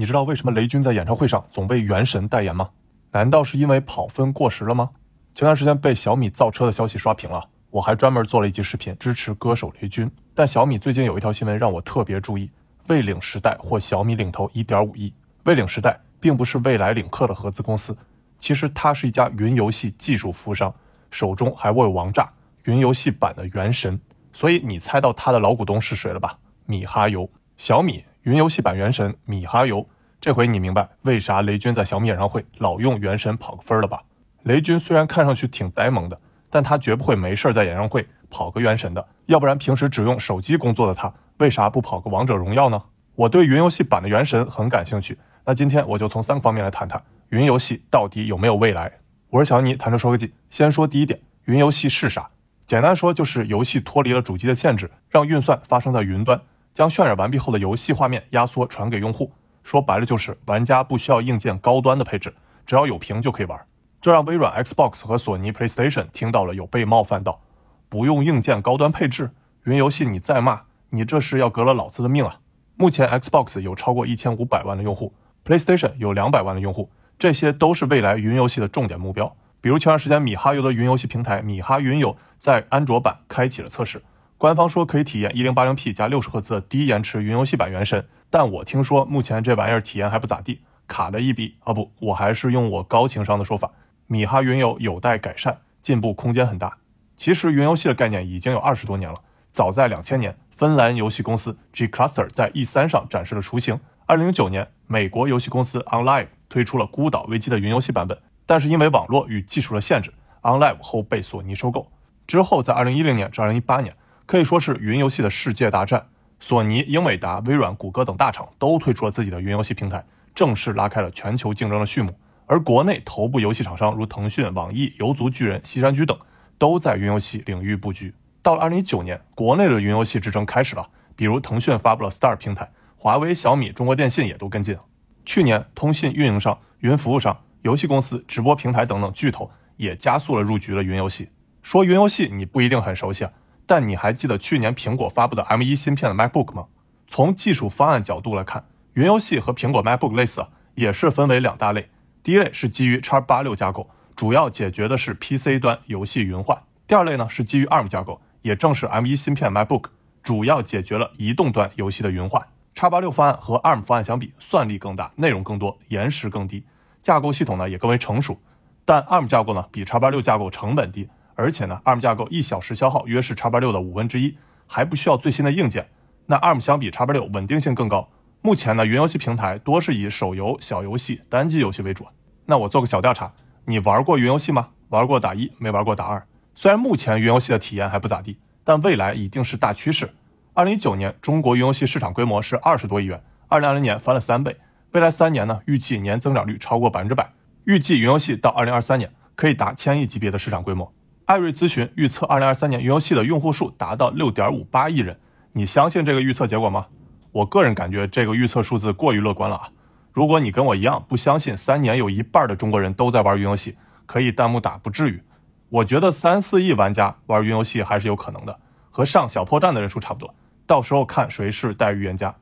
你知道为什么雷军在演唱会上总被元神代言吗？难道是因为跑分过时了吗？前段时间被小米造车的消息刷屏了，我还专门做了一集视频支持歌手雷军。但小米最近有一条新闻让我特别注意：未领时代或小米领投1.5亿。未领时代并不是未来领克的合资公司，其实它是一家云游戏技术服务商，手中还握有王炸云游戏版的原神。所以你猜到它的老股东是谁了吧？米哈游，小米。云游戏版《原神》米哈游，这回你明白为啥雷军在小米演唱会老用《原神》跑个分了吧？雷军虽然看上去挺呆萌的，但他绝不会没事在演唱会跑个《原神》的，要不然平时只用手机工作的他，为啥不跑个《王者荣耀》呢？我对云游戏版的《原神》很感兴趣，那今天我就从三个方面来谈谈云游戏到底有没有未来。我是小尼，谈车说科技。先说第一点，云游戏是啥？简单说就是游戏脱离了主机的限制，让运算发生在云端。将渲染完毕后的游戏画面压缩传给用户，说白了就是玩家不需要硬件高端的配置，只要有屏就可以玩。这让微软 Xbox 和索尼 PlayStation 听到了有被冒犯到，不用硬件高端配置，云游戏你再骂，你这是要革了老子的命啊！目前 Xbox 有超过一千五百万的用户，PlayStation 有两百万的用户，这些都是未来云游戏的重点目标。比如前段时间米哈游的云游戏平台米哈云游在安卓版开启了测试。官方说可以体验一零八零 P 加六十赫兹的低延迟云游戏版《原神》，但我听说目前这玩意儿体验还不咋地，卡的一逼啊！不，我还是用我高情商的说法，米哈云游有待改善，进步空间很大。其实云游戏的概念已经有二十多年了，早在两千年，芬兰游戏公司 G Cluster 在 E 三上展示了雏形。二零零九年，美国游戏公司 OnLive 推出了《孤岛危机》的云游戏版本，但是因为网络与技术的限制，OnLive 后被索尼收购。之后，在二零一零年至二零一八年。可以说是云游戏的世界大战，索尼、英伟达、微软、谷歌等大厂都推出了自己的云游戏平台，正式拉开了全球竞争的序幕。而国内头部游戏厂商如腾讯、网易、游族巨人、西山居等，都在云游戏领域布局。到了二零一九年，国内的云游戏之争开始了，比如腾讯发布了 Star 平台，华为、小米、中国电信也都跟进。去年，通信运营商、云服务商、游戏公司、直播平台等等巨头也加速了入局的云游戏。说云游戏，你不一定很熟悉啊。但你还记得去年苹果发布的 M1 芯片的 MacBook 吗？从技术方案角度来看，云游戏和苹果 MacBook 类似，也是分为两大类。第一类是基于 X86 架构，主要解决的是 PC 端游戏云化；第二类呢是基于 ARM 架构，也正是 M1 芯片 MacBook，主要解决了移动端游戏的云化。X86 方案和 ARM 方案相比，算力更大，内容更多，延时更低，架构系统呢也更为成熟。但 ARM 架构呢比 X86 架构成本低。而且呢，ARM 架构一小时消耗约是 X86 的五分之一，还不需要最新的硬件。那 ARM 相比 X86 稳定性更高。目前呢，云游戏平台多是以手游、小游戏、单机游戏为主。那我做个小调查，你玩过云游戏吗？玩过打一，没玩过打二。虽然目前云游戏的体验还不咋地，但未来一定是大趋势。二零一九年中国云游戏市场规模是二十多亿元，二零二零年翻了三倍，未来三年呢，预计年增长率超过百分之百。预计云游戏到二零二三年可以达千亿级别的市场规模。艾瑞咨询预测，二零二三年云游戏的用户数达到六点五八亿人。你相信这个预测结果吗？我个人感觉这个预测数字过于乐观了啊！如果你跟我一样不相信三年有一半的中国人都在玩云游戏，可以弹幕打不至于。我觉得三四亿玩家玩云游戏还是有可能的，和上小破站的人数差不多。到时候看谁是带预言家。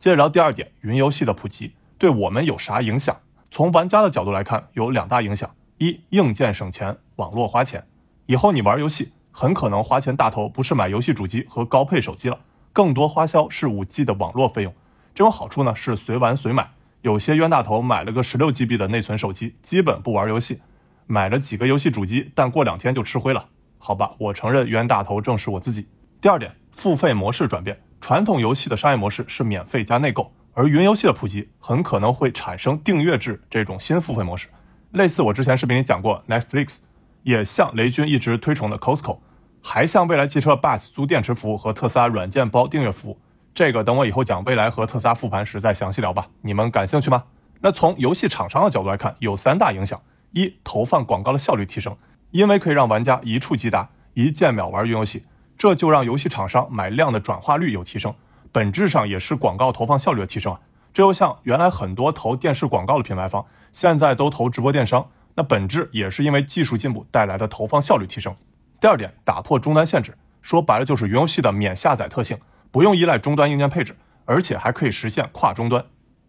接着聊第二点，云游戏的普及对我们有啥影响？从玩家的角度来看，有两大影响：一，硬件省钱，网络花钱。以后你玩游戏很可能花钱大头，不是买游戏主机和高配手机了，更多花销是五 G 的网络费用。这种好处呢是随玩随买，有些冤大头买了个十六 GB 的内存手机，基本不玩游戏，买了几个游戏主机，但过两天就吃灰了。好吧，我承认冤大头正是我自己。第二点，付费模式转变，传统游戏的商业模式是免费加内购，而云游戏的普及很可能会产生订阅制这种新付费模式，类似我之前视频里讲过 Netflix。也像雷军一直推崇的 Costco，还像未来汽车 Bus 租电池服务和特斯拉软件包订阅服务。这个等我以后讲未来和特斯拉复盘时再详细聊吧。你们感兴趣吗？那从游戏厂商的角度来看，有三大影响：一、投放广告的效率提升，因为可以让玩家一触即达，一键秒玩云游戏，这就让游戏厂商买量的转化率有提升，本质上也是广告投放效率的提升啊。这又像原来很多投电视广告的品牌方，现在都投直播电商。那本质也是因为技术进步带来的投放效率提升。第二点，打破终端限制，说白了就是云游戏的免下载特性，不用依赖终端硬件配置，而且还可以实现跨终端。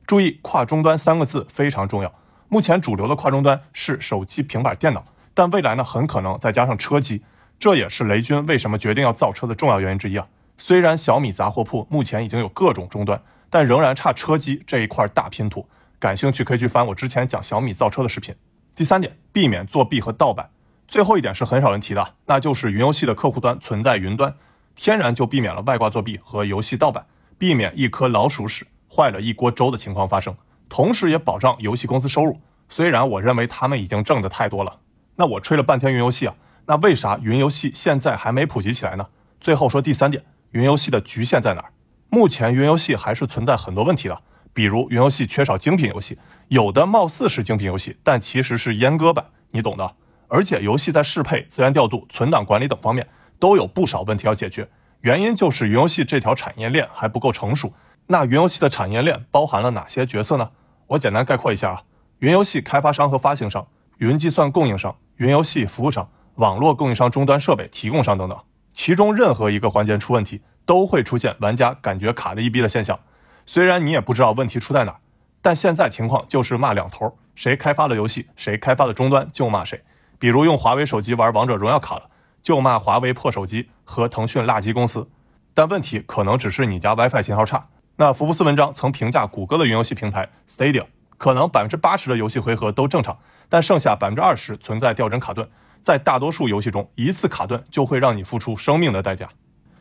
注意“跨终端”三个字非常重要。目前主流的跨终端是手机、平板电脑，但未来呢很可能再加上车机，这也是雷军为什么决定要造车的重要原因之一啊。虽然小米杂货铺目前已经有各种终端，但仍然差车机这一块大拼图。感兴趣可以去翻我之前讲小米造车的视频。第三点，避免作弊和盗版。最后一点是很少人提的，那就是云游戏的客户端存在云端，天然就避免了外挂作弊和游戏盗版，避免一颗老鼠屎坏了一锅粥的情况发生。同时，也保障游戏公司收入。虽然我认为他们已经挣得太多了，那我吹了半天云游戏啊，那为啥云游戏现在还没普及起来呢？最后说第三点，云游戏的局限在哪儿？目前云游戏还是存在很多问题的，比如云游戏缺少精品游戏，有的貌似是精品游戏，但其实是阉割版，你懂的。而且游戏在适配、资源调度、存档管理等方面都有不少问题要解决，原因就是云游戏这条产业链还不够成熟。那云游戏的产业链包含了哪些角色呢？我简单概括一下啊，云游戏开发商和发行商、云计算供应商、云游戏服务商、网络供应商、终端设备提供商等等，其中任何一个环节出问题，都会出现玩家感觉卡的一逼的现象。虽然你也不知道问题出在哪，但现在情况就是骂两头，谁开发的游戏，谁开发的终端就骂谁。比如用华为手机玩王者荣耀卡了，就骂华为破手机和腾讯垃圾公司。但问题可能只是你家 WiFi 信号差。那福布斯文章曾评价谷歌的云游戏平台 Stadia，可能百分之八十的游戏回合都正常，但剩下百分之二十存在掉帧卡顿。在大多数游戏中，一次卡顿就会让你付出生命的代价。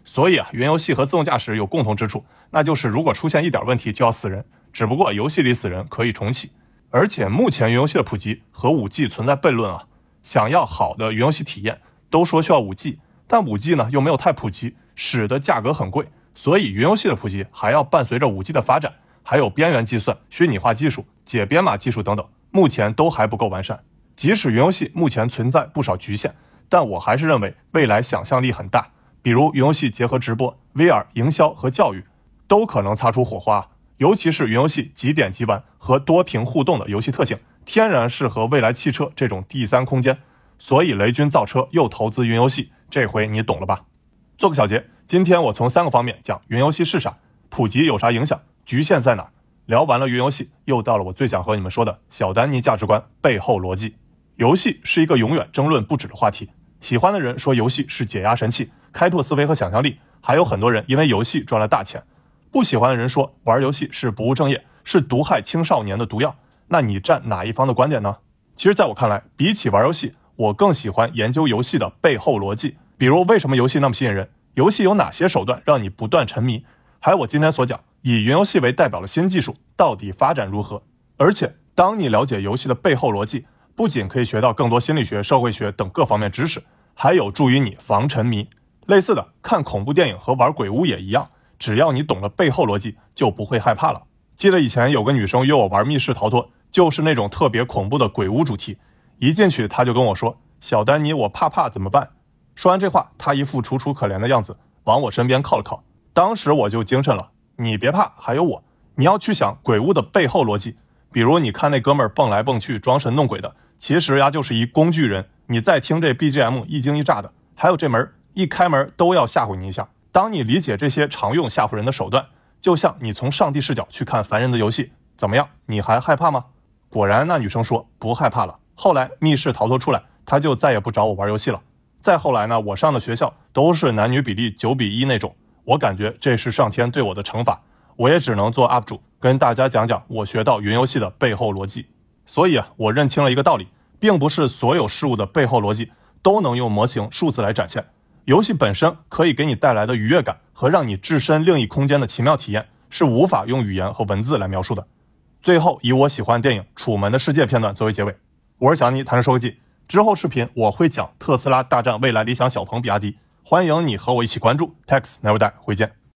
所以啊，云游戏和自动驾驶有共同之处，那就是如果出现一点问题就要死人。只不过游戏里死人可以重启，而且目前云游戏的普及和五 G 存在悖论啊。想要好的云游戏体验，都说需要五 G，但五 G 呢又没有太普及，使得价格很贵。所以，云游戏的普及还要伴随着 5G 的发展，还有边缘计算、虚拟化技术、解编码技术等等，目前都还不够完善。即使云游戏目前存在不少局限，但我还是认为未来想象力很大。比如，云游戏结合直播、VR 营销和教育，都可能擦出火花。尤其是云游戏即点即玩和多屏互动的游戏特性，天然适合未来汽车这种第三空间。所以，雷军造车又投资云游戏，这回你懂了吧？做个小结。今天我从三个方面讲云游戏是啥，普及有啥影响，局限在哪。聊完了云游戏，又到了我最想和你们说的小丹尼价值观背后逻辑。游戏是一个永远争论不止的话题。喜欢的人说游戏是解压神器，开拓思维和想象力，还有很多人因为游戏赚了大钱。不喜欢的人说玩游戏是不务正业，是毒害青少年的毒药。那你站哪一方的观点呢？其实，在我看来，比起玩游戏，我更喜欢研究游戏的背后逻辑。比如，为什么游戏那么吸引人？游戏有哪些手段让你不断沉迷？还有我今天所讲，以云游戏为代表的新技术到底发展如何？而且，当你了解游戏的背后逻辑，不仅可以学到更多心理学、社会学等各方面知识，还有助于你防沉迷。类似的，看恐怖电影和玩鬼屋也一样，只要你懂了背后逻辑，就不会害怕了。记得以前有个女生约我玩密室逃脱，就是那种特别恐怖的鬼屋主题。一进去，她就跟我说：“小丹尼，我怕怕，怎么办？”说完这话，她一副楚楚可怜的样子，往我身边靠了靠。当时我就精神了，你别怕，还有我。你要去想鬼屋的背后逻辑，比如你看那哥们儿蹦来蹦去装神弄鬼的，其实呀就是一工具人。你再听这 BGM 一惊一乍的，还有这门一开门都要吓唬你一下。当你理解这些常用吓唬人的手段，就像你从上帝视角去看凡人的游戏，怎么样？你还害怕吗？果然，那女生说不害怕了。后来密室逃脱出来，她就再也不找我玩游戏了。再后来呢，我上的学校都是男女比例九比一那种，我感觉这是上天对我的惩罚，我也只能做 UP 主，跟大家讲讲我学到云游戏的背后逻辑。所以啊，我认清了一个道理，并不是所有事物的背后逻辑都能用模型数字来展现。游戏本身可以给你带来的愉悦感和让你置身另一空间的奇妙体验，是无法用语言和文字来描述的。最后，以我喜欢的电影《楚门的世界》片段作为结尾，我是小尼，谈着说个记。之后视频我会讲特斯拉大战未来理想小鹏比亚迪，欢迎你和我一起关注。Tax Never Die，回见。